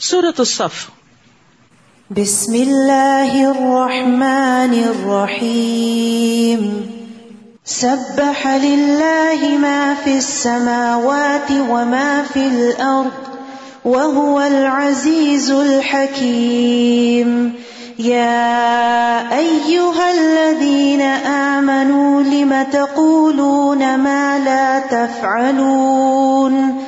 سورت الصف. بسم اللہ الرحمن الرحیم. سبح للہ ما فی السماوات وما فی الارض وهو العزيز الحكيم يا أيها الذين آمنوا لم تقولون ما لا تفعلون؟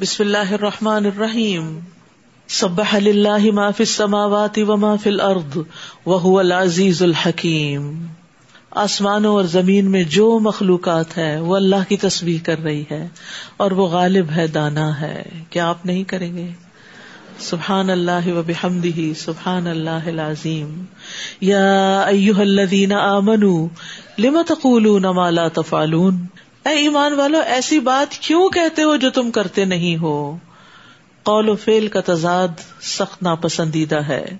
بسم اللہ الرحمن الرحیم. سبح للہ ما فی السماوات وما فی الارض وهو العزیز الحکیم. آسمانوں اور زمین میں جو مخلوقات ہے وہ اللہ کی تصویر کر رہی ہے اور وہ غالب ہے، دانا ہے۔ کیا آپ نہیں کریں گے؟ سبحان اللہ و بحمدہ، سبحان اللہ العظیم۔ یا ایوہ الذین آمنوا، لم تقولون ما لا تفعلون؟ اے ایمان والو، ایسی بات کیوں کہتے ہو جو تم کرتے نہیں ہو؟ قول و فیل کا تضاد سخت ناپسندیدہ ہے،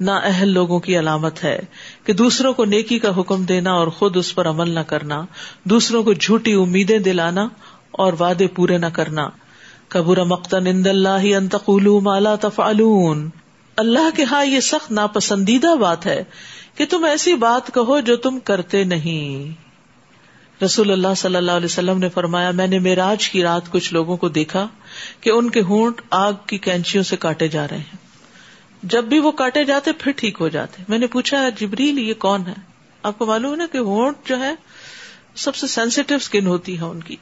نا اہل لوگوں کی علامت ہے کہ دوسروں کو نیکی کا حکم دینا اور خود اس پر عمل نہ کرنا، دوسروں کو جھوٹی امیدیں دلانا اور وعدے پورے نہ کرنا۔ کبور مقتن اند اللہ انتقول مالا تفعلون۔ اللہ کے ہاں یہ سخت ناپسندیدہ بات ہے کہ تم ایسی بات کہو جو تم کرتے نہیں۔ رسول اللہ صلی اللہ علیہ وسلم نے فرمایا، میں نے میراج کی رات کچھ لوگوں کو دیکھا کہ ان کے ہونٹ آگ کی کینچیوں سے کاٹے جا رہے ہیں۔ جب بھی وہ کاٹے جاتے، پھر ٹھیک ہو جاتے۔ میں نے پوچھا جبریل، یہ کون ہے؟ آپ کو معلوم ہے نا کہ ہونٹ جو ہے، سب سے سینسیٹیو اسکن ہوتی ہے ان کی۔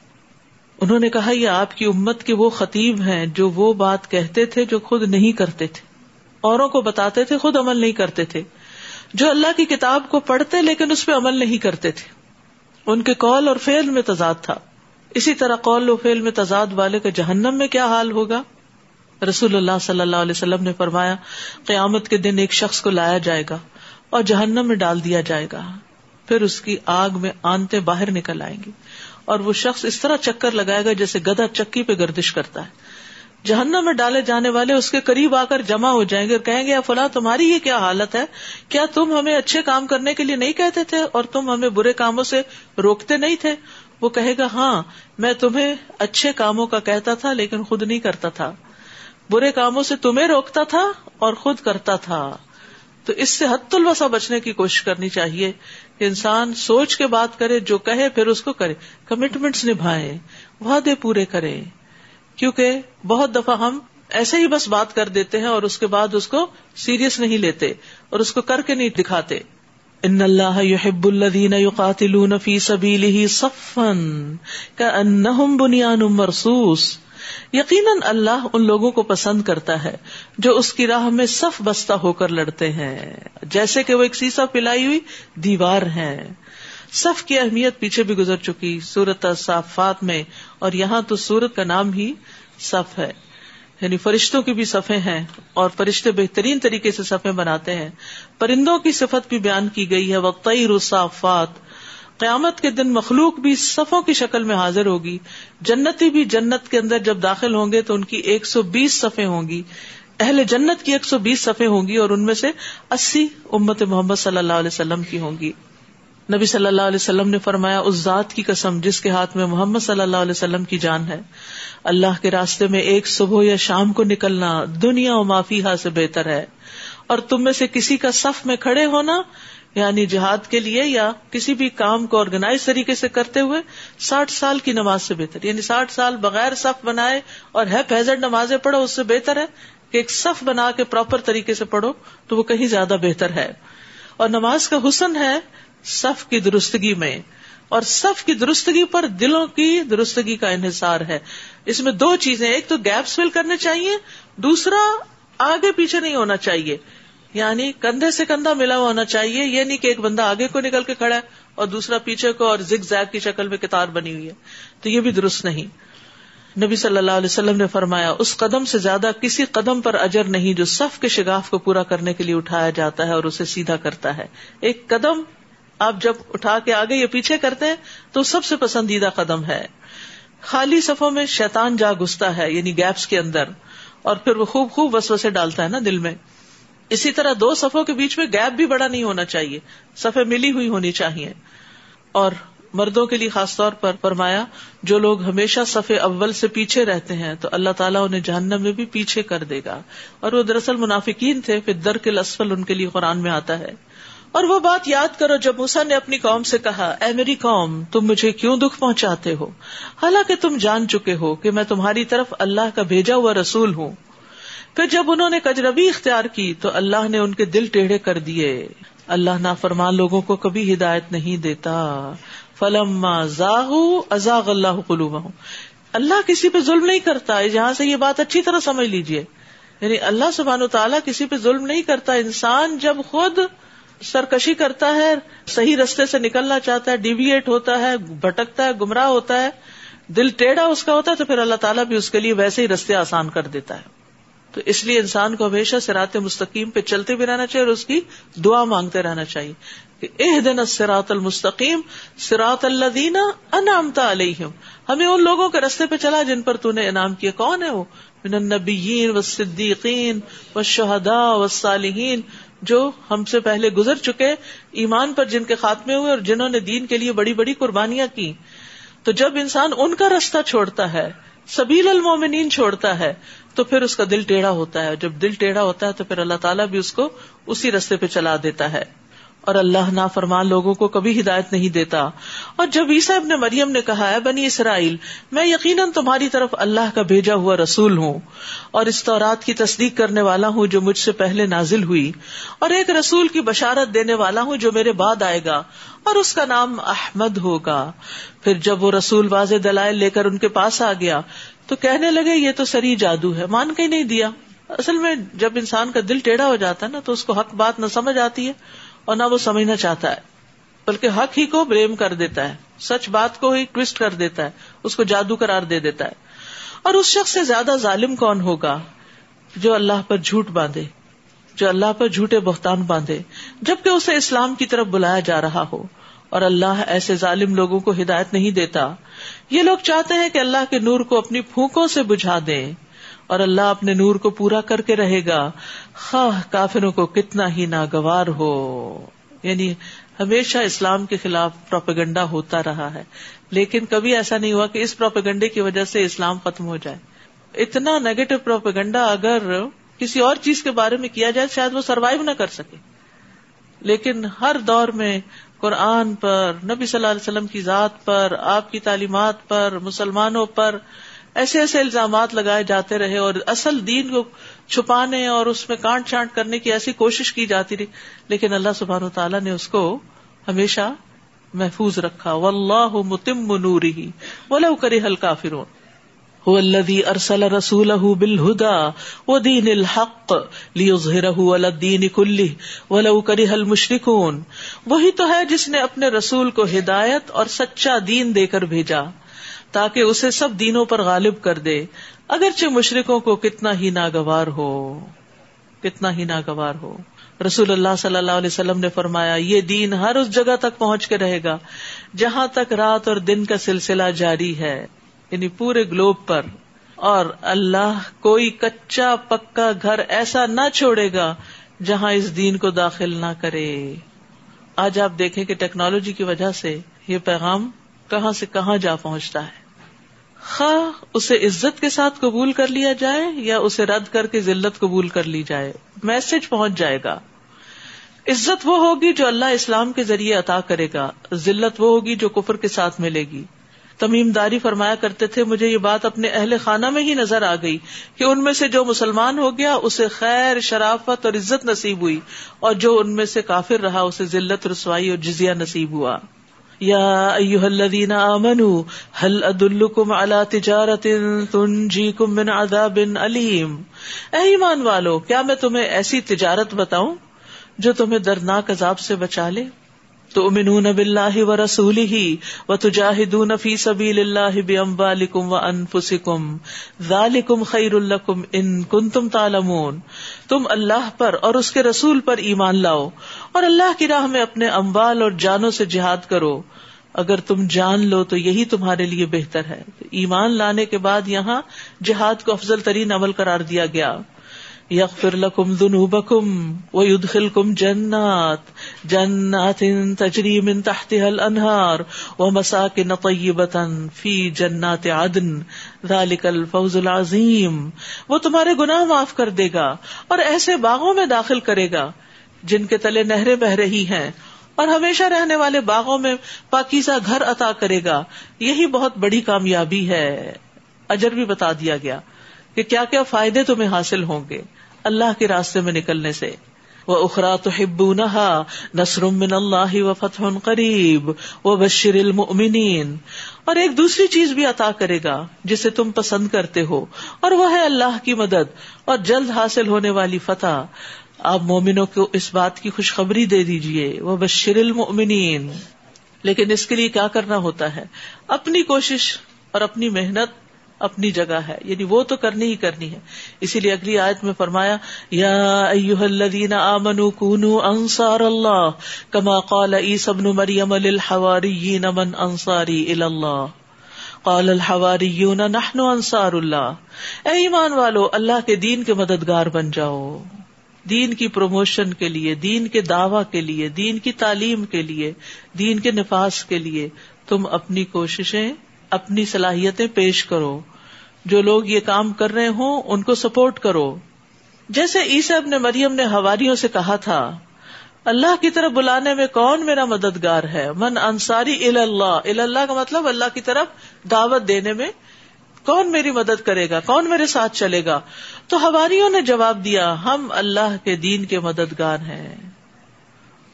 انہوں نے کہا، یہ آپ کی امت کے وہ خطیب ہیں جو وہ بات کہتے تھے جو خود نہیں کرتے تھے۔ اوروں کو بتاتے تھے، خود عمل نہیں کرتے تھے۔ جو اللہ کی کتاب کو پڑھتے لیکن اس پہ عمل نہیں کرتے تھے۔ ان کے قول اور فیل میں تضاد تھا۔ اسی طرح قول و فیل میں تضاد والے کا جہنم میں کیا حال ہوگا؟ رسول اللہ صلی اللہ علیہ وسلم نے فرمایا، قیامت کے دن ایک شخص کو لایا جائے گا اور جہنم میں ڈال دیا جائے گا۔ پھر اس کی آگ میں آنتے باہر نکل آئیں گی اور وہ شخص اس طرح چکر لگائے گا جیسے گدا چکی پہ گردش کرتا ہے۔ جہنم میں ڈالے جانے والے اس کے قریب آ کر جمع ہو جائیں گے اور کہیں گے فلاں، تمہاری یہ کیا حالت ہے؟ کیا تم ہمیں اچھے کام کرنے کے لیے نہیں کہتے تھے اور تم ہمیں برے کاموں سے روکتے نہیں تھے؟ وہ کہے گا ہاں میں تمہیں اچھے کاموں کا کہتا تھا لیکن خود نہیں کرتا تھا۔ برے کاموں سے تمہیں روکتا تھا اور خود کرتا تھا۔ تو اس سے حت الوسا بچنے کی کوشش کرنی چاہیے۔ کہ انسان سوچ کے بات کرے، جو کہے پھر اس کو کرے۔ کمٹمنٹس نبھائے وعدے پورے کرے کیونکہ بہت دفعہ ہم ایسے ہی بس بات کر دیتے ہیں اور اس کے بعد اس کو سیریس نہیں لیتے اور اس کو کر کے نہیں دکھاتے۔ ان اللہ یحب الذین یقاتلون فی سبیلہ صفا کأنہم بنیان مرصوص۔ یقیناً اللہ ان لوگوں کو پسند کرتا ہے جو اس کی راہ میں صف بستہ ہو کر لڑتے ہیں۔ جیسے کہ وہ ایک سیسا پلائی ہوئی دیوار ہے صف کی اہمیت پیچھے بھی گزر چکی۔ سورت صافات میں اور یہاں تو سورت کا نام ہی صف ہے۔ یعنی فرشتوں کی بھی صفے ہیں اور فرشتے بہترین طریقے سے صفے بناتے ہیں۔ پرندوں کی صفت بھی بیان کی گئی ہے۔ وقتی رسافات قیامت کے دن مخلوق بھی صفوں کی شکل میں حاضر ہوگی۔ جنتی بھی جنت کے اندر جب داخل ہوں گے تو ان کی ایک سو بیس صفے ہوں گی۔ اہل جنت کی ایک سو بیس صفے ہوں گی اور ان میں سے اسی امت محمد صلی اللہ علیہ وسلم کی ہوں گی۔ نبی صلی اللہ علیہ وسلم نے فرمایا، اس ذات کی قسم جس کے ہاتھ میں محمد صلی اللہ علیہ وسلم کی جان ہے۔ اللہ کے راستے میں ایک صبح یا شام کو نکلنا دنیا و معافی سے بہتر ہے۔ اور تم میں سے کسی کا صف میں کھڑے ہونا یعنی جہاد کے لیے یا کسی بھی کام کو آرگنائز طریقے سے کرتے ہوئے، ساٹھ سال کی نماز سے بہتر یعنی ساٹھ سال بغیر صف بنائے اور ہے فیزر نمازیں پڑھو، اس سے بہتر ہے کہ ایک صف بنا کے پراپر طریقے سے پڑھو تو وہ کہیں زیادہ بہتر ہے۔ اور نماز کا حسن ہے صف کی درستگی میں اور صف کی درستگی پر دلوں کی درستگی کا انحصار ہے۔ اس میں دو چیزیں، ایک تو گیپس فل کرنے چاہیے، دوسرا آگے پیچھے نہیں ہونا چاہیے۔ یعنی کندھے سے کندھا ملا ہوا ہونا چاہیے، یہ نہیں کہ ایک بندہ آگے کو نکل کے کھڑا ہے اور دوسرا پیچھے کو اور زگ زیگ کی شکل میں کتار بنی ہوئی ہے۔ تو یہ بھی درست نہیں۔ نبی صلی اللہ علیہ وسلم نے فرمایا، اس قدم سے زیادہ کسی قدم پر اجر نہیں جو صف کے شگاف کو پورا کرنے کے لیے اٹھایا جاتا ہے اور اسے سیدھا کرتا ہے۔ ایک قدم آپ جب اٹھا کے آگے یا پیچھے کرتے ہیں تو سب سے پسندیدہ قدم ہے۔ خالی صفوں میں شیطان جا گستا ہے یعنی گیپس کے اندر، اور پھر وہ خوب خوب وسو سے ڈالتا ہے نا دل میں۔ اسی طرح دو صفوں کے بیچ میں گیپ بھی بڑا نہیں ہونا چاہیے صفے ملی ہوئی ہونی چاہیے۔ اور مردوں کے لیے خاص طور پر فرمایا، جو لوگ ہمیشہ صفے اول سے پیچھے رہتے ہیں، تو اللہ تعالیٰ انہیں جہنم میں بھی پیچھے کر دے گا۔ اور وہ دراصل منافقین تھے، پھر در کے لسفل ان کے لیے قرآن میں آتا ہے۔ اور وہ بات یاد کرو جب موسا نے اپنی قوم سے کہا، اے میری قوم، تم مجھے کیوں دکھ پہنچاتے ہو؟ حالانکہ تم جان چکے ہو کہ میں تمہاری طرف اللہ کا بھیجا ہوا رسول ہوں۔ پھر جب انہوں نے کجربی اختیار کی، تو اللہ نے ان کے دل ٹیڑھے کر دیے۔ اللہ نا فرمان لوگوں کو کبھی ہدایت نہیں دیتا۔ فلم ازاغ اللہ قلوب اللہ کسی پہ ظلم نہیں کرتا جہاں سے یہ بات اچھی طرح سمجھ لیجیے یعنی اللہ سبحان و تعالیٰ کسی پہ ظلم نہیں کرتا۔ انسان جب خود سرکشی کرتا ہے، صحیح رستے سے نکلنا چاہتا ہے ڈیویٹ ہوتا ہے، بھٹکتا ہے، گمراہ ہوتا ہے، دل ٹیڑھا اس کا ہوتا ہے تو پھر اللہ تعالیٰ بھی اس کے لیے ویسے ہی رستے آسان کر دیتا ہے۔ تو اس لیے انسان کو ہمیشہ سرات مستقیم پہ چلتے بھی رہنا چاہیے اور اس کی دعا مانگتے رہنا چاہیے اح دن سراط المستقیم سراط اللہ دینا انعامتا علیہم۔ ہمیں ان لوگوں کے رستے پہ چلا جن پر تو نے انعام کیا کون ہے وہ؟ من النبیین والصدیقین والشہداء والصالحین۔ جو ہم سے پہلے گزر چکے ایمان پر جن کے خاتمے ہوئے اور جنہوں نے دین کے لیے بڑی بڑی قربانیاں کی۔ تو جب انسان ان کا رستہ چھوڑتا ہے، سبیل المومنین چھوڑتا ہے، تو پھر اس کا دل ٹیڑھا ہوتا ہے۔ جب دل ٹیڑھا ہوتا ہے تو پھر اللہ تعالیٰ بھی اس کو اسی رستے پہ چلا دیتا ہے۔ اور اللہ نا فرمان لوگوں کو کبھی ہدایت نہیں دیتا۔ اور جب عیسا ابن مریم نے کہا ہے بنی اسرائیل، میں یقیناً تمہاری طرف اللہ کا بھیجا ہوا رسول ہوں اور اس طورات کی تصدیق کرنے والا ہوں جو مجھ سے پہلے نازل ہوئی اور ایک رسول کی بشارت دینے والا ہوں جو میرے بعد آئے گا اور اس کا نام احمد ہوگا۔ پھر جب وہ رسول واضح دلائل لے کر ان کے پاس آ گیا تو کہنے لگے، یہ تو سری جادو ہے۔ مان کے ہی نہیں دیا۔ اصل میں جب انسان کا دل ٹیڑھا ہو جاتا ہے نا تو اس کو حق بات نہ سمجھ آتی ہے۔ اور نہ وہ سمجھنا چاہتا ہے، بلکہ حق ہی کو بریم کر دیتا ہے، سچ بات کو ہی ٹوسٹ کر دیتا ہے، اس کو جادو قرار دے دیتا ہے۔ اور اس شخص سے زیادہ ظالم کون ہوگا؟ جو اللہ پر جھوٹ باندھے، جو اللہ پر جھوٹے بہتان باندھے، جبکہ اسے اسلام کی طرف بلایا جا رہا ہو۔ اور اللہ ایسے ظالم لوگوں کو ہدایت نہیں دیتا۔ یہ لوگ چاہتے ہیں کہ اللہ کے نور کو اپنی پھونکوں سے بجھا دیں۔ اور اللہ اپنے نور کو پورا کر کے رہے گا۔ خواہ کافروں کو کتنا ہی ناگوار ہو۔ یعنی ہمیشہ اسلام کے خلاف پروپیگنڈا ہوتا رہا ہے۔ لیکن کبھی ایسا نہیں ہوا کہ اس پروپیگنڈے کی وجہ سے اسلام ختم ہو جائے۔ اتنا نیگیٹو پروپیگنڈا اگر کسی اور چیز کے بارے میں کیا جائے، شاید وہ سروائو نہ کر سکے۔ لیکن ہر دور میں قرآن پر، نبی صلی اللہ علیہ وسلم کی ذات پر، آپ کی تعلیمات پر، مسلمانوں پر ایسے ایسے الزامات لگائے جاتے رہے اور اصل دین کو چھپانے اور اس میں کانٹ چانٹ کرنے کی ایسی کوشش کی جاتی رہی۔ لیکن اللہ سبحان تعالیٰ نے اس کو ہمیشہ محفوظ رکھا۔ و اللہ متم نوری ولو کرے ہلکا فرون الذي ارسل رسوله بالهدى ودين الحق ليظهره على الدين كله ولو كره المشركون۔ وہی تو ہے جس نے اپنے رسول کو ہدایت اور سچا دین دے کر بھیجا۔ تاکہ اسے سب دینوں پر غالب کر دے۔ اگرچہ مشرقوں کو کتنا ہی ناگوار ہو، کتنا ہی ناگوار ہو۔ رسول اللہ صلی اللہ علیہ وسلم نے فرمایا، یہ دین ہر اس جگہ تک پہنچ کے رہے گا جہاں تک رات اور دن کا سلسلہ جاری ہے یعنی پورے گلوب پر۔ اور اللہ کوئی کچا پکا گھر ایسا نہ چھوڑے گا جہاں اس دین کو داخل نہ کرے۔ آج آپ دیکھیں کہ ٹیکنالوجی کی وجہ سے یہ پیغام کہاں سے کہاں جا پہنچتا ہے۔ خواہ اسے عزت کے ساتھ قبول کر لیا جائے یا اسے رد کر کے ذلت قبول کر لی جائے میسج پہنچ جائے گا۔ عزت وہ ہوگی جو اللہ اسلام کے ذریعے عطا کرے گا، ذلت وہ ہوگی جو کفر کے ساتھ ملے گی۔ تمیم داری فرمایا کرتے تھے، مجھے یہ بات اپنے اہل خانہ میں ہی نظر آ گئی کہ ان میں سے جو مسلمان ہو گیا، اسے خیر، شرافت اور عزت نصیب ہوئی اور جو ان میں سے کافر رہا، اسے ذلت، رسوائی اور جزیہ نصیب ہوا۔ یا الذین آمنوا، هل ادلکم على تجارت تنجیکم من عذاب علیم اے ایمان والو، کیا میں تمہیں ایسی تجارت بتاؤں جو تمہیں دردناک عذاب سے بچا لے؟ تو امنون بلّہ و رسول ہی و تجاہدون فی سبیل اللہ باموالکم و انفسکم ذالکم خیر الکم ان تعلمون تم اللہ پر اور اس کے رسول پر ایمان لاؤ اور اللہ کی راہ میں اپنے اموال اور جانوں سے جہاد کرو اگر تم جان لو تو یہی تمہارے لیے بہتر ہے ایمان لانے کے بعد یہاں جہاد کو افضل ترین عمل قرار دیا گیا یغفر لکم ذنوبکم ویدخلکم جنات. جنات تجری من تحتها الانہار ومساکن طیبتا فی جنات عدن. ذالک الفوز العظیم. وہ تمہارے گناہ معاف کر دے گا اور ایسے باغوں میں داخل کرے گا جن کے تلے نہریں بہ رہی ہیں اور ہمیشہ رہنے والے باغوں میں پاکیزہ گھر عطا کرے گا. یہی بہت بڑی کامیابی ہے. اجر بھی بتا دیا گیا. کہ کیا کیا فائدے تمہیں حاصل ہوں گے اللہ کے راستے میں نکلنے سے۔ وہ اخرا تو ہب نسر من اللہ و فتح قریب وہ بشر المؤمنین اور ایک دوسری چیز بھی عطا کرے گا جسے تم پسند کرتے ہو، اور وہ ہے اللہ کی مدد۔ اور جلد حاصل ہونے والی فتح۔ آپ مومنوں کو اس بات کی خوشخبری دے دیجیے وہ بشر المؤمنین لیکن اس کے لیے کیا کرنا ہوتا ہے؟ اپنی کوشش اور اپنی محنت۔ اپنی جگہ ہے۔ یعنی وہ تو کرنی ہی کرنی ہے۔ اسی لیے اگلی آیت میں فرمایا، یا الذین آمنوا کونوا انصار اللہ، کما قال عیسی ابن مریم للحواریین من انصاری الی اللہ۔ قال الحواریون، نحن انصار اللہ۔ اے ایمان والو، اللہ کے دین کے مددگار بن جاؤ۔ دین کی پروموشن کے لیے، دین کے دعوی کے لیے، دین کی تعلیم کے لیے، دین کے نفاذ کے لیے تم اپنی کوششیں، اپنی صلاحیتیں پیش کرو۔ جو لوگ یہ کام کر رہے ہوں، ان کو سپورٹ کرو۔ جیسے عیسی ابن مریم نے ہواریوں سے کہا تھا، اللہ کی طرف بلانے میں کون میرا مددگار ہے؟ من انصاری اللہ۔ اللہ کا مطلب اللہ کی طرف دعوت دینے میں کون میری مدد کرے گا؟ کون میرے ساتھ چلے گا؟ تو ہواریوں نے جواب دیا، ہم اللہ کے دین کے مددگار ہیں۔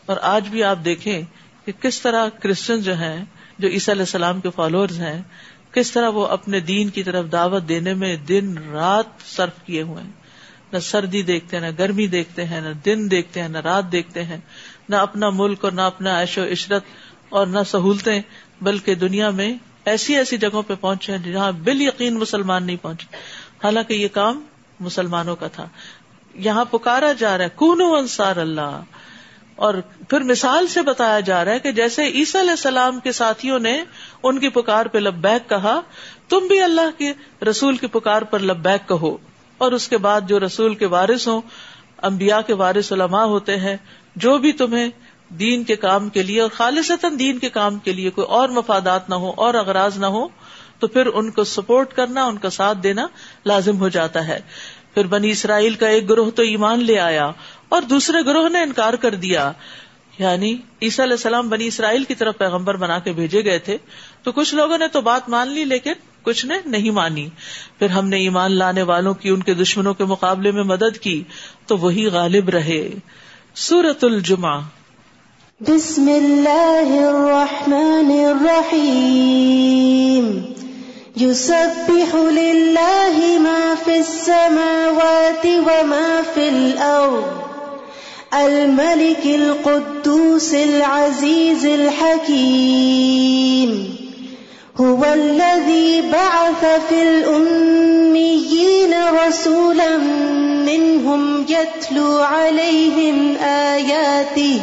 اور آج بھی آپ دیکھیں کہ کس طرح کرسچن جو ہیں، جو عیسی علیہ السلام کے فالوورز ہیں کس طرح وہ اپنے دین کی طرف دعوت دینے میں دن رات صرف کیے ہوئے ہیں؟ نہ سردی دیکھتے ہیں، نہ گرمی دیکھتے ہیں، نہ دن دیکھتے ہیں، نہ رات دیکھتے ہیں، نہ اپنا ملک اور نہ اپنا عیش و عشرت اور نہ سہولتیں، بلکہ دنیا میں ایسی ایسی جگہوں پہ پہنچے ہیں جہاں بال یقین مسلمان نہیں پہنچے۔ حالانکہ یہ کام مسلمانوں کا تھا۔ یہاں پکارا جا رہا ہے کون انصار اللہ۔ اور پھر مثال سے بتایا جا رہا ہے کہ جیسے عیسی علیہ السلام کے ساتھیوں نے ان کی پکار پہ لبیک کہا، تم بھی اللہ کے رسول کی پکار پر لبیک کہو۔ اور اس کے بعد جو رسول کے وارث ہوں امبیا کے وارث علماء ہوتے ہیں، جو بھی تمہیں دین کے کام کے لیے اور خالصتاً دین کے کام کے لیے کوئی اور مفادات نہ ہو اور اغراض نہ ہو تو پھر ان کو سپورٹ کرنا، ان کا ساتھ دینا لازم ہو جاتا ہے۔ پھر بنی اسرائیل کا ایک گروہ تو ایمان لے آیا اور دوسرے گروہ نے انکار کر دیا۔ یعنی عیسیٰ علیہ السلام بنی اسرائیل کی طرف پیغمبر بنا کے بھیجے گئے تھے۔ تو کچھ لوگوں نے تو بات مان لی لیکن کچھ نے نہیں مانی۔ پھر ہم نے ایمان لانے والوں کی، ان کے دشمنوں کے مقابلے میں مدد کی۔ تو وہی غالب رہے۔ سورت الجمہ بسم اللہ الرحمن الرحیم۔ يسبح لله ما في السماوات وما في الأرض الملك القدوس العزيز الحكيم، هو الذي بعث في الأميين رسولا منهم يتلو عليهم آياته،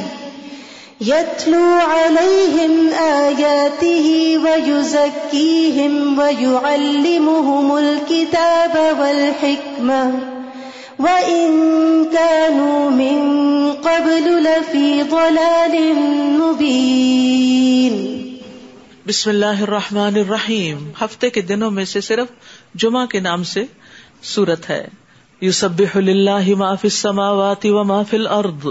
يتلو عليهم آياته ويزكيهم ويعلمهم الكتاب والحكمة. وإن كانوا من قبل لفي ضلال مبين۔ بسم اللہ الرحمن الرحیم۔ ہفتے کے دنوں میں سے صرف جمعہ کے نام سے سورت ہے۔ یوسبح للہ ما فی السماوات و ما فی الارض۔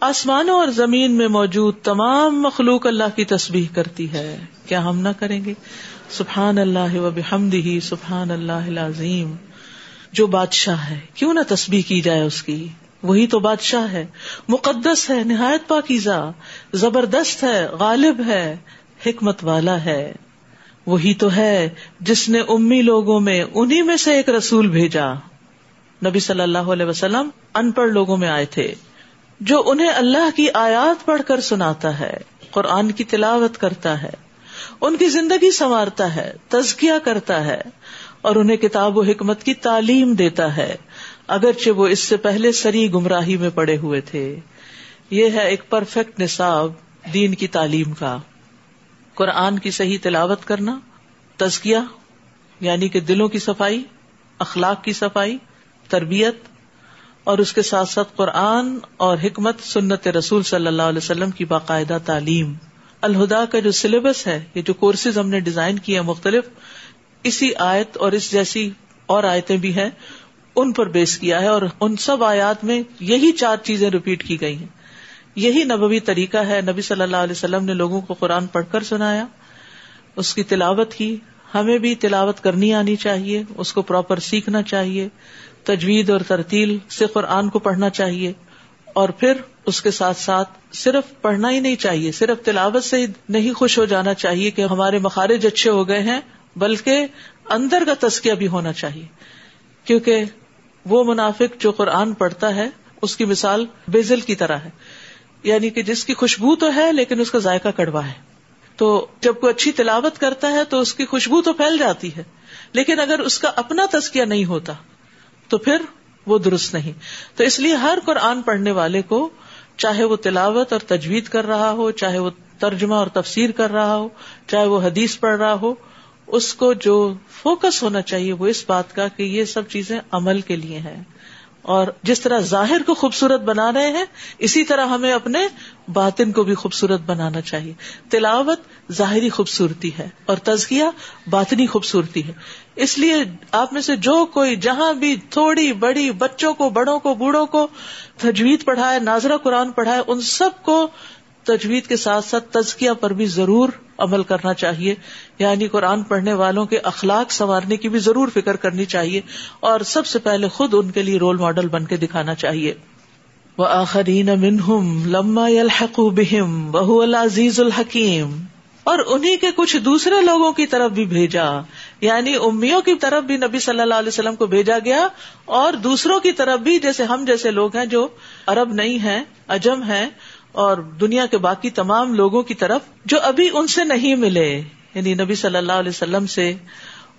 آسمانوں اور زمین میں موجود تمام مخلوق اللہ کی تسبیح کرتی ہے۔ کیا ہم نہ کریں گے؟ سبحان اللہ و بحمد سبحان اللہ العظیم۔ جو بادشاہ ہے۔ کیوں نہ تسبیح کی جائے اس کی؟ وہی تو بادشاہ ہے۔ مقدس ہے، نہایت پاکیزہ۔ زبردست ہے، غالب ہے، حکمت والا ہے۔ وہی تو ہے جس نے امی لوگوں میں انہیں میں سے ایک رسول بھیجا۔ نبی صلی اللہ علیہ وسلم ان پڑھ لوگوں میں آئے تھے۔ جو انہیں اللہ کی آیات پڑھ کر سناتا ہے، قرآن کی تلاوت کرتا ہے، ان کی زندگی سنوارتا ہے، تزکیہ کرتا ہے۔ اور انہیں کتاب و حکمت کی تعلیم دیتا ہے، اگرچہ وہ اس سے پہلے سری گمراہی میں پڑے ہوئے تھے۔ یہ ہے ایک پرفیکٹ نصاب دین کی تعلیم کا۔ قرآن کی صحیح تلاوت کرنا، تزکیہ یعنی کہ دلوں کی صفائی، اخلاق کی صفائی، تربیت، اور اس کے ساتھ ساتھ قرآن اور حکمت سنت رسول صلی اللہ علیہ وسلم کی باقاعدہ تعلیم۔ الہدا کا جو سلیبس ہے، یہ جو کورسز ہم نے ڈیزائن کیے مختلف اسی آیت اور اس جیسی اور آیتیں بھی ہیں، ان پر بیس کیا ہے اور ان سب آیات میں یہی چار چیزیں ریپیٹ کی گئی ہیں۔ یہی نبوی طریقہ ہے۔ نبی صلی اللہ علیہ وسلم نے لوگوں کو قرآن پڑھ کر سنایا، اس کی تلاوت کی۔ ہمیں بھی تلاوت کرنی آنی چاہیے، اس کو پراپر سیکھنا چاہیے۔ تجوید اور ترتیل سے قرآن کو پڑھنا چاہیے۔ اور پھر اس کے ساتھ ساتھ صرف پڑھنا ہی نہیں چاہیے، صرف تلاوت سے نہیں خوش ہو جانا چاہیے کہ ہمارے مخارج اچھے ہو گئے ہیں۔ بلکہ اندر کا تسکیہ بھی ہونا چاہیے۔ کیونکہ وہ منافق جو قرآن پڑھتا ہے، اس کی مثال بیزل کی طرح ہے۔ یعنی کہ جس کی خوشبو تو ہے، لیکن اس کا ذائقہ کڑوا ہے۔ تو جب کوئی اچھی تلاوت کرتا ہے، تو اس کی خوشبو تو پھیل جاتی ہے۔ لیکن اگر اس کا اپنا تسکیہ نہیں ہوتا، تو پھر وہ درست نہیں۔ تو اس لیے ہر قرآن پڑھنے والے کو چاہے وہ تلاوت اور تجوید کر رہا ہو، چاہے وہ ترجمہ اور تفسیر کر رہا ہو، چاہے وہ حدیث پڑھ رہا ہو اس کو جو فوکس ہونا چاہیے وہ اس بات کا کہ یہ سب چیزیں عمل کے لیے ہیں۔ اور جس طرح ظاہر کو خوبصورت بنا رہے ہیں، اسی طرح ہمیں اپنے باطن کو بھی خوبصورت بنانا چاہیے۔ تلاوت ظاہری خوبصورتی ہے اور تزکیہ باطنی خوبصورتی ہے۔ اس لیے آپ میں سے جو کوئی جہاں بھی تھوڑی بڑی بچوں کو، بڑوں کو، بوڑھوں کو تجوید پڑھائے، ناظرہ قرآن پڑھائے، ان سب کو تجوید کے ساتھ ساتھ تزکیہ پر بھی ضرور عمل کرنا چاہیے۔ یعنی قرآن پڑھنے والوں کے اخلاق سنوارنے کی بھی ضرور فکر کرنی چاہیے اور سب سے پہلے خود ان کے لیے رول ماڈل بن کے دکھانا چاہیے۔ وہ آخرین لما بہم بہ العزیز الحکیم۔ اور انہیں کے کچھ دوسرے لوگوں کی طرف بھی بھیجا۔ یعنی امیوں کی طرف بھی نبی صلی اللہ علیہ وسلم کو بھیجا گیا اور دوسروں کی طرف بھی جیسے ہم جیسے لوگ ہیں جو عرب نہیں ہیں اجم ہیں اور دنیا کے باقی تمام لوگوں کی طرف جو ابھی ان سے نہیں ملے یعنی نبی صلی اللہ علیہ وسلم سے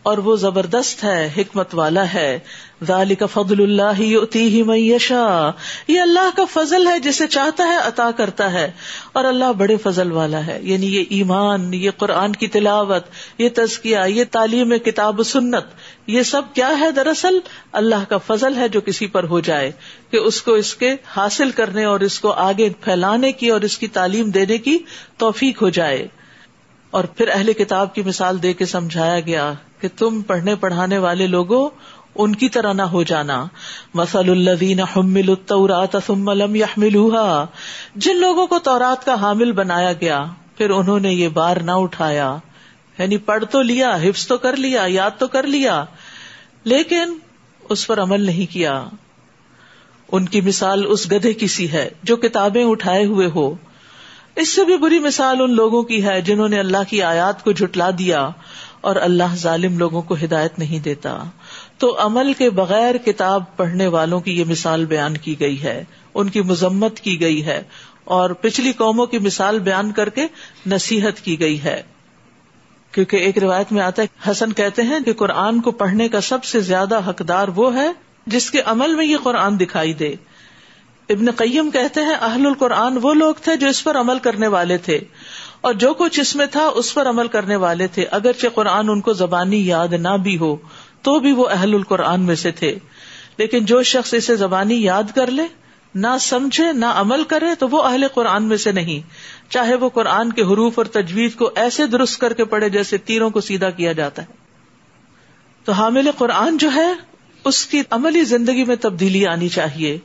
اور وہ زبردست ہے، حکمت والا ہے۔ ذالک فضل اللہ ہی میشا یہ اللہ کا فضل ہے جسے چاہتا ہے، عطا کرتا ہے۔ اور اللہ بڑے فضل والا ہے۔ یعنی یہ ایمان، یہ قرآن کی تلاوت، یہ تزکیہ، یہ تعلیم کتاب سنت، یہ سب کیا ہے دراصل؟ اللہ کا فضل ہے جو کسی پر ہو جائے، کہ اس کو اس کے حاصل کرنے اور اس کو آگے پھیلانے کی اور اس کی تعلیم دینے کی توفیق ہو جائے۔ اور پھر اہل کتاب کی مثال دے کے سمجھایا گیا کہ تم پڑھنے پڑھانے والے لوگوں ان کی طرح نہ ہو جانا۔ مسل الدین حمل التورات ثم لم يحملوها۔ جن لوگوں کو تورات کا حامل بنایا گیا، پھر انہوں نے یہ بار نہ اٹھایا۔ یعنی پڑھ تو لیا، حفظ تو کر لیا، یاد تو کر لیا، لیکن اس پر عمل نہیں کیا۔ ان کی مثال اس گدھے کی سی ہے جو کتابیں اٹھائے ہوئے ہو۔ اس سے بھی بری مثال ان لوگوں کی ہے جنہوں نے اللہ کی آیات کو جھٹلا دیا اور اللہ ظالم لوگوں کو ہدایت نہیں دیتا۔ تو عمل کے بغیر کتاب پڑھنے والوں کی یہ مثال بیان کی گئی ہے۔ ان کی مذمت کی گئی ہے اور پچھلی قوموں کی مثال بیان کر کے نصیحت کی گئی ہے۔ کیونکہ ایک روایت میں آتا ہے، حسن کہتے ہیں کہ قرآن کو پڑھنے کا سب سے زیادہ حقدار وہ ہے جس کے عمل میں یہ قرآن دکھائی دے۔ ابن قیم کہتے ہیں، اہل القرآن وہ لوگ تھے جو اس پر عمل کرنے والے تھے۔ اور جو کچھ اس میں تھا، اس پر عمل کرنے والے تھے۔ اگرچہ قرآن ان کو زبانی یاد نہ بھی ہو، تو بھی وہ اہل القرآن میں سے تھے۔ لیکن جو شخص اسے زبانی یاد کر لے، نہ سمجھے، نہ عمل کرے، تو وہ اہل قرآن میں سے نہیں۔ چاہے وہ قرآن کے حروف اور تجویز کو ایسے درست کر کے پڑھے جیسے تیروں کو سیدھا کیا جاتا ہے۔ تو حامل قرآن جو ہے، اس کی عملی زندگی میں تبدیلی آنی چاہیے۔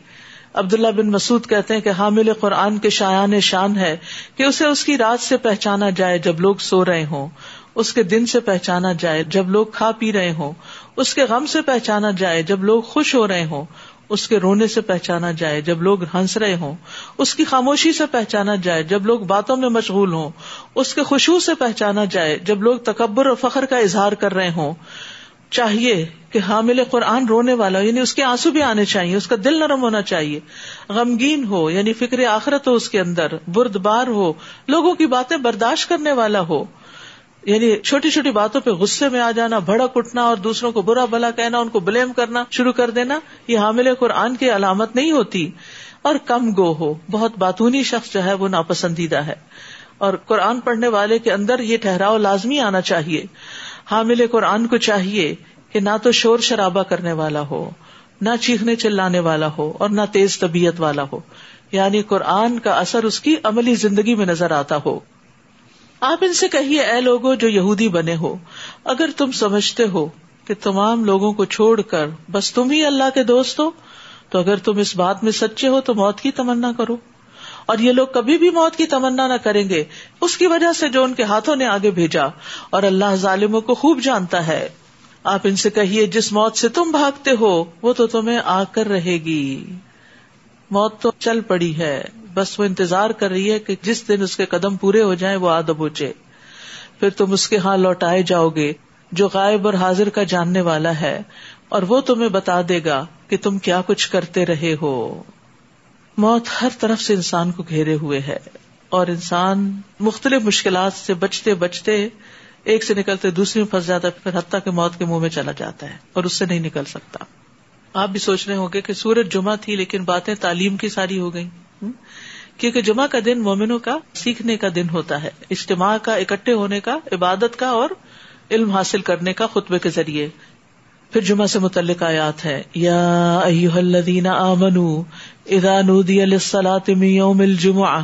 عبداللہ بن مسعود کہتے ہیں کہ حامل قرآن کے شایان شان ہے کہ اسے اس کی رات سے پہچانا جائے جب لوگ سو رہے ہوں، اس کے دن سے پہچانا جائے جب لوگ کھا پی رہے ہوں، اس کے غم سے پہچانا جائے جب لوگ خوش ہو رہے ہوں، اس کے رونے سے پہچانا جائے جب لوگ ہنس رہے ہوں، اس کی خاموشی سے پہچانا جائے جب لوگ باتوں میں مشغول ہوں، اس کے خوشبو سے پہچانا جائے جب لوگ تکبر اور فخر کا اظہار کر رہے ہوں۔ چاہیے کہ حامل قرآن رونے والا ہو یعنی اس کے آنسو بھی آنے چاہیے، اس کا دل نرم ہونا چاہیے۔ غمگین ہو یعنی فکر آخرت ہو اس کے اندر برد بار ہو، لوگوں کی باتیں برداشت کرنے والا ہو۔ یعنی چھوٹی چھوٹی باتوں پہ غصے میں آ جانا، بھڑک اٹھنا اور دوسروں کو برا بلا کہنا، ان کو بلیم کرنا، شروع کر دینا، یہ حامل قرآن کی علامت نہیں ہوتی۔ اور کم گو ہو، بہت باتونی شخص جو ہے وہ ناپسندیدہ ہے۔ اور قرآن پڑھنے والے کے اندر یہ ٹھہراؤ لازمی آنا چاہیے۔ حامل قرآن کو چاہیے۔ کہ نہ تو شور شرابہ کرنے والا ہو، نہ چیخنے چلانے والا ہو، اور نہ تیز طبیعت والا ہو۔ یعنی قرآن کا اثر اس کی عملی زندگی میں نظر آتا ہو۔ آپ ان سے کہیے، اے لوگوں جو یہودی بنے ہو، اگر تم سمجھتے ہو کہ تمام لوگوں کو چھوڑ کر بس تم ہی اللہ کے دوست ہو، تو اگر تم اس بات میں سچے ہو تو موت کی تمنا کرو۔ اور یہ لوگ کبھی بھی موت کی تمنا نہ کریں گے۔ اس کی وجہ سے جو ان کے ہاتھوں نے آگے بھیجا، اور اللہ ظالموں کو خوب جانتا ہے۔ آپ ان سے کہیے، جس موت سے تم بھاگتے ہو، وہ تو تمہیں آ کر رہے گی۔ موت تو چل پڑی ہے، بس وہ انتظار کر رہی ہے کہ جس دن اس کے قدم پورے ہو جائیں، وہ آدب بوچے پھر تم اس کے ہاں لوٹائے جاؤ گے، جو غائب اور حاضر کا جاننے والا ہے، اور وہ تمہیں بتا دے گا کہ تم کیا کچھ کرتے رہے ہو۔ موت ہر طرف سے انسان کو گھیرے ہوئے ہے، اور انسان مختلف مشکلات سے بچتے بچتے ایک سے نکلتے دوسری میں پھنس جاتا ہے پھر حتیٰ کے موت کے منہ میں چلا جاتا ہے اور اس سے نہیں نکل سکتا۔ آپ بھی سوچ رہے ہوں گے کہ سورج جمعہ تھی لیکن باتیں تعلیم کی ساری ہو گئی کیونکہ جمعہ کا دن مومنوں کا سیکھنے کا دن ہوتا ہے، اجتماع کا، اکٹھے ہونے کا، عبادت کا اور علم حاصل کرنے کا خطبے کے ذریعے۔ پھر جمعہ سے متعلق آیات ہے یا الذین آمنوا اذا نودی للصلاة من یوم الجمعہ۔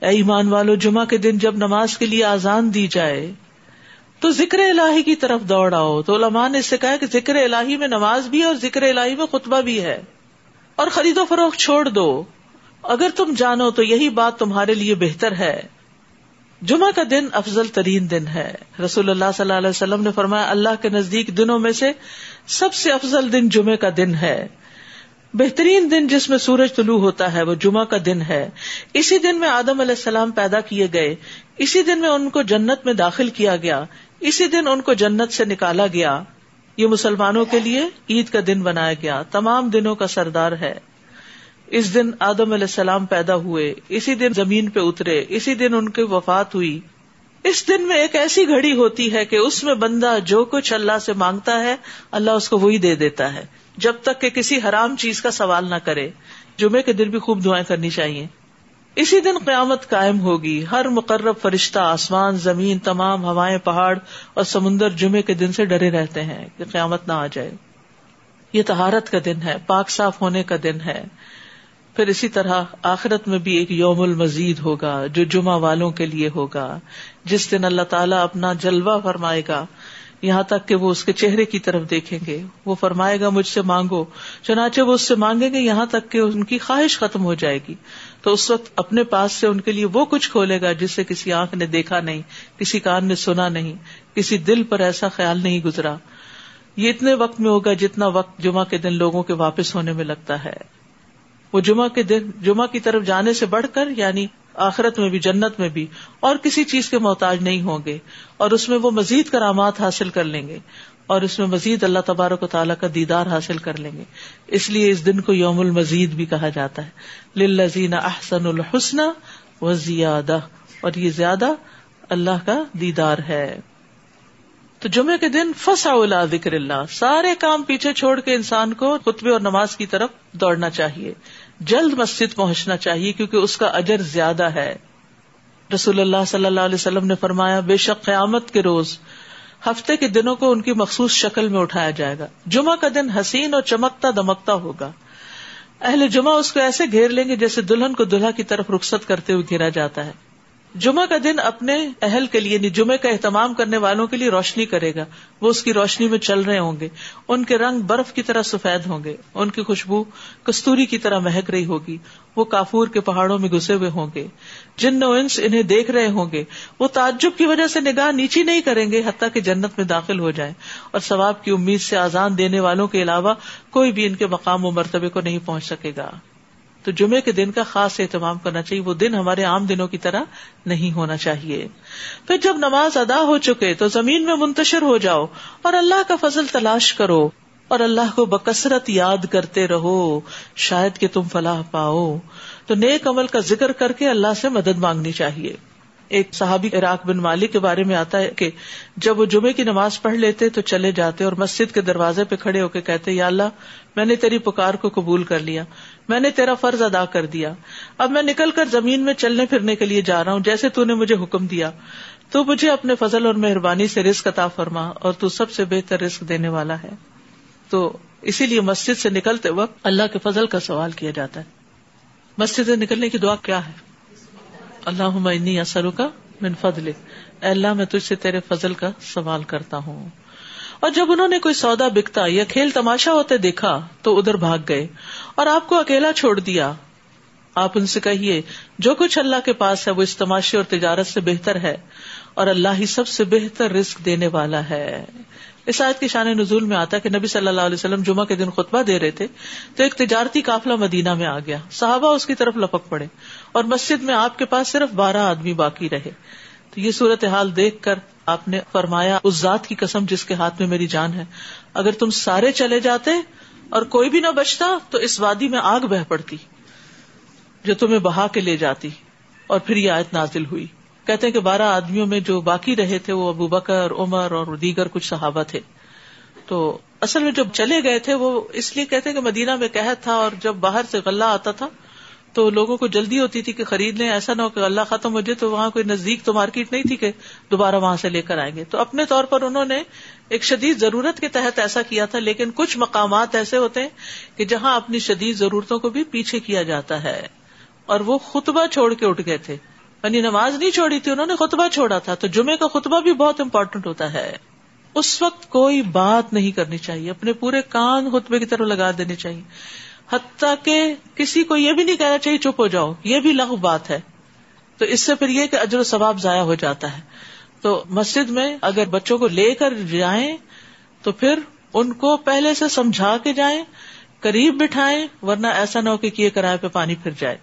اے ایمان والو، جمعہ کے دن جب نماز کے لیے آزان دی جائے تو ذکر الہی کی طرف دوڑ آؤ۔ تو علماء نے اس سے کہا کہ ذکر الہی میں نماز بھی ہے اور ذکر الہی میں خطبہ بھی ہے۔ اور خرید و فروخت چھوڑ دو۔ اگر تم جانو تو یہی بات تمہارے لیے بہتر ہے۔ جمعہ کا دن افضل ترین دن ہے۔ رسول اللہ صلی اللہ علیہ وسلم نے فرمایا، اللہ کے نزدیک دنوں میں سے سب سے افضل دن جمعے کا دن ہے۔ بہترین دن جس میں سورج طلوع ہوتا ہے وہ جمعہ کا دن ہے۔ اسی دن میں آدم علیہ السلام پیدا کیے گئے۔ اسی دن میں ان کو جنت میں داخل کیا گیا۔ اسی دن ان کو جنت سے نکالا گیا۔ یہ مسلمانوں کے لیے عید کا دن بنایا گیا۔ تمام دنوں کا سردار ہے۔ اس دن آدم علیہ السلام پیدا ہوئے۔ اسی دن زمین پہ اترے۔ اسی دن ان کی وفات ہوئی۔ اس دن میں ایک ایسی گھڑی ہوتی ہے کہ اس میں بندہ جو کچھ اللہ سے مانگتا ہے، اللہ اس کو وہی دے دیتا ہے۔ جب تک کہ کسی حرام چیز کا سوال نہ کرے۔ جمعے کے دن بھی خوب دعائیں کرنی چاہیے۔ اسی دن قیامت قائم ہوگی۔ ہر مقرب فرشتہ آسمان، زمین، تمام ہوائیں، پہاڑ اور سمندر جمعے کے دن سے ڈرے رہتے ہیں کہ قیامت نہ آ جائے۔ یہ تہارت کا دن ہے، پاک صاف ہونے کا دن ہے۔ پھر اسی طرح آخرت میں بھی ایک یوم المزید ہوگا جو جمعہ والوں کے لیے ہوگا۔ جس دن اللہ تعالیٰ اپنا جلوہ فرمائے گا۔ یہاں تک کہ وہ اس کے چہرے کی طرف دیکھیں گے۔ وہ فرمائے گا، مجھ سے مانگو۔ چنانچہ وہ اس سے مانگیں گے، یہاں تک کہ ان کی خواہش ختم ہو جائے گی۔ تو اس وقت اپنے پاس سے ان کے لیے وہ کچھ کھولے گا جس سے کسی آنکھ نے دیکھا نہیں، کسی کان نے سنا نہیں، کسی دل پر ایسا خیال نہیں گزرا۔ یہ اتنے وقت میں ہوگا جتنا وقت جمعہ کے دن لوگوں کے واپس ہونے میں لگتا ہے۔ وہ جمعہ کے دن، جمعہ کی طرف جانے سے بڑھ کر یعنی آخرت میں بھی، جنت میں بھی، اور کسی چیز کے محتاج نہیں ہوں گے، اور اس میں وہ مزید کرامات حاصل کر لیں گے، اور اس میں مزید اللہ تبارک و تعالیٰ کا دیدار حاصل کر لیں گے۔ اس لیے اس دن کو یوم المزید بھی کہا جاتا ہے۔ للزین احسن الحسن و زیادہ، اور یہ زیادہ اللہ کا دیدار ہے۔ تو جمعے کے دن فسا ذکر اللہ۔ سارے کام پیچھے چھوڑ کے انسان کو خطبے اور نماز کی طرف دوڑنا چاہیے۔ جلد مسجد پہنچنا چاہیے کیونکہ اس کا اجر زیادہ ہے۔ رسول اللہ صلی اللہ علیہ وسلم نے فرمایا، بے شک قیامت کے روز ہفتے کے دنوں کو ان کی مخصوص شکل میں اٹھایا جائے گا۔ جمعہ کا دن حسین اور چمکتا دمکتا ہوگا۔ اہل جمعہ اس کو ایسے گھیر لیں گے جیسے دلہن کو دلہا کی طرف رخصت کرتے ہوئے گھیرا جاتا ہے۔ جمعہ کا دن اپنے اہل کے لیے جمعے کا اہتمام کرنے والوں کے لیے روشنی کرے گا۔ وہ اس کی روشنی میں چل رہے ہوں گے۔ ان کے رنگ برف کی طرح سفید ہوں گے۔ ان کی خوشبو کستوری کی طرح مہک رہی ہوگی۔ وہ کافور کے پہاڑوں میں گھسے ہوئے ہوں گے۔ جن انس انہیں دیکھ رہے ہوں گے۔ وہ تعجب کی وجہ سے نگاہ نیچی نہیں کریں گے، حتیٰ کہ جنت میں داخل ہو جائیں۔ اور ثواب کی امید سے آزان دینے والوں کے علاوہ کوئی بھی ان کے مقام و مرتبے کو نہیں پہنچ سکے گا۔ تو جمعے کے دن کا خاص اہتمام کرنا چاہیے، وہ دن ہمارے عام دنوں کی طرح نہیں ہونا چاہیے۔ پھر جب نماز ادا ہو چکے تو زمین میں منتشر ہو جاؤ اور اللہ کا فضل تلاش کرو اور اللہ کو بکثرت یاد کرتے رہو، شاید کہ تم فلاح پاؤ۔ تو نیک عمل کا ذکر کر کے اللہ سے مدد مانگنی چاہیے۔ ایک صحابی عراق بن مالک کے بارے میں آتا ہے کہ جب وہ جمعے کی نماز پڑھ لیتے تو چلے جاتے اور مسجد کے دروازے پہ کھڑے ہو کے کہتے، یا اللہ، میں نے تیری پکار کو قبول کر لیا۔ میں نے تیرا فرض ادا کر دیا۔ اب میں نکل کر زمین میں چلنے پھرنے کے لیے جا رہا ہوں۔ جیسے تو نے مجھے حکم دیا، تو مجھے اپنے فضل اور مہربانی سے رسک عطا فرما اور تو سب سے بہتر رسک دینے والا ہے۔ تو اسی لیے مسجد سے نکلتے وقت اللہ کے فضل کا سوال کیا جاتا ہے۔ مسجد سے نکلنے کی دعا کیا ہے؟ اللہ اثر کا من فضل اللہ، میں تجھ سے تیرے فضل کا سوال کرتا ہوں۔ اور جب انہوں نے کوئی سودا بکتا یا کھیل تماشا ہوتے دیکھا تو ادھر بھاگ گئے اور آپ کو اکیلا چھوڑ دیا۔ آپ ان سے کہیے، جو کچھ اللہ کے پاس ہے، وہ اس تماشے اور تجارت سے بہتر ہے اور اللہ ہی سب سے بہتر رسک دینے والا ہے۔ اس آیت کی شان نزول میں آتا کہ نبی صلی اللہ علیہ وسلم جمعہ کے دن خطبہ دے رہے تھے تو ایک تجارتی قافلہ مدینہ میں آ گیا۔ صحابہ اس کی طرف لپک پڑے اور مسجد میں آپ کے پاس صرف بارہ آدمی باقی رہے۔ تو یہ صورت حال دیکھ کر آپ نے فرمایا، اس ذات کی قسم جس کے ہاتھ میں میری جان ہے۔ اگر تم سارے چلے جاتے اور کوئی بھی نہ بچتا تو اس وادی میں آگ بہ پڑتی جو تمہیں بہا کے لے جاتی۔ اور پھر یہ آیت نازل ہوئی۔ کہتے ہیں کہ بارہ آدمیوں میں جو باقی رہے تھے وہ ابو بکر، عمر اور دیگر کچھ صحابہ تھے۔ تو اصل میں جب چلے گئے تھے وہ اس لیے کہتے کہ مدینہ میں قحط تھا اور جب باہر سے غلہ آتا تھا تو لوگوں کو جلدی ہوتی تھی کہ خرید لیں، ایسا نہ ہو کہ اللہ ختم ہو جائے تو وہاں کوئی نزدیک تو مارکیٹ نہیں تھی کہ دوبارہ وہاں سے لے کر آئیں گے۔ تو اپنے طور پر انہوں نے ایک شدید ضرورت کے تحت ایسا کیا تھا، لیکن کچھ مقامات ایسے ہوتے ہیں کہ جہاں اپنی شدید ضرورتوں کو بھی پیچھے کیا جاتا ہے۔ اور وہ خطبہ چھوڑ کے اٹھ گئے تھے۔ یعنی نماز نہیں چھوڑی تھی، انہوں نے خطبہ چھوڑا تھا۔ تو جمعے کا خطبہ بھی بہت امپورٹنٹ ہوتا ہے۔ اس وقت کوئی بات نہیں کرنی چاہیے، اپنے پورے کان خطبے کی طرف لگا دینے چاہیے۔ حتیٰ کہ کسی کو یہ بھی نہیں کہنا چاہیے چپ ہو جاؤ، یہ بھی لغو بات ہے۔ تو اس سے پھر یہ کہ اجر و ثواب ضائع ہو جاتا ہے۔ تو مسجد میں اگر بچوں کو لے کر جائیں تو پھر ان کو پہلے سے سمجھا کے جائیں، قریب بٹھائیں، ورنہ ایسا نہ ہو کہ کرائے پہ پانی پھر جائے۔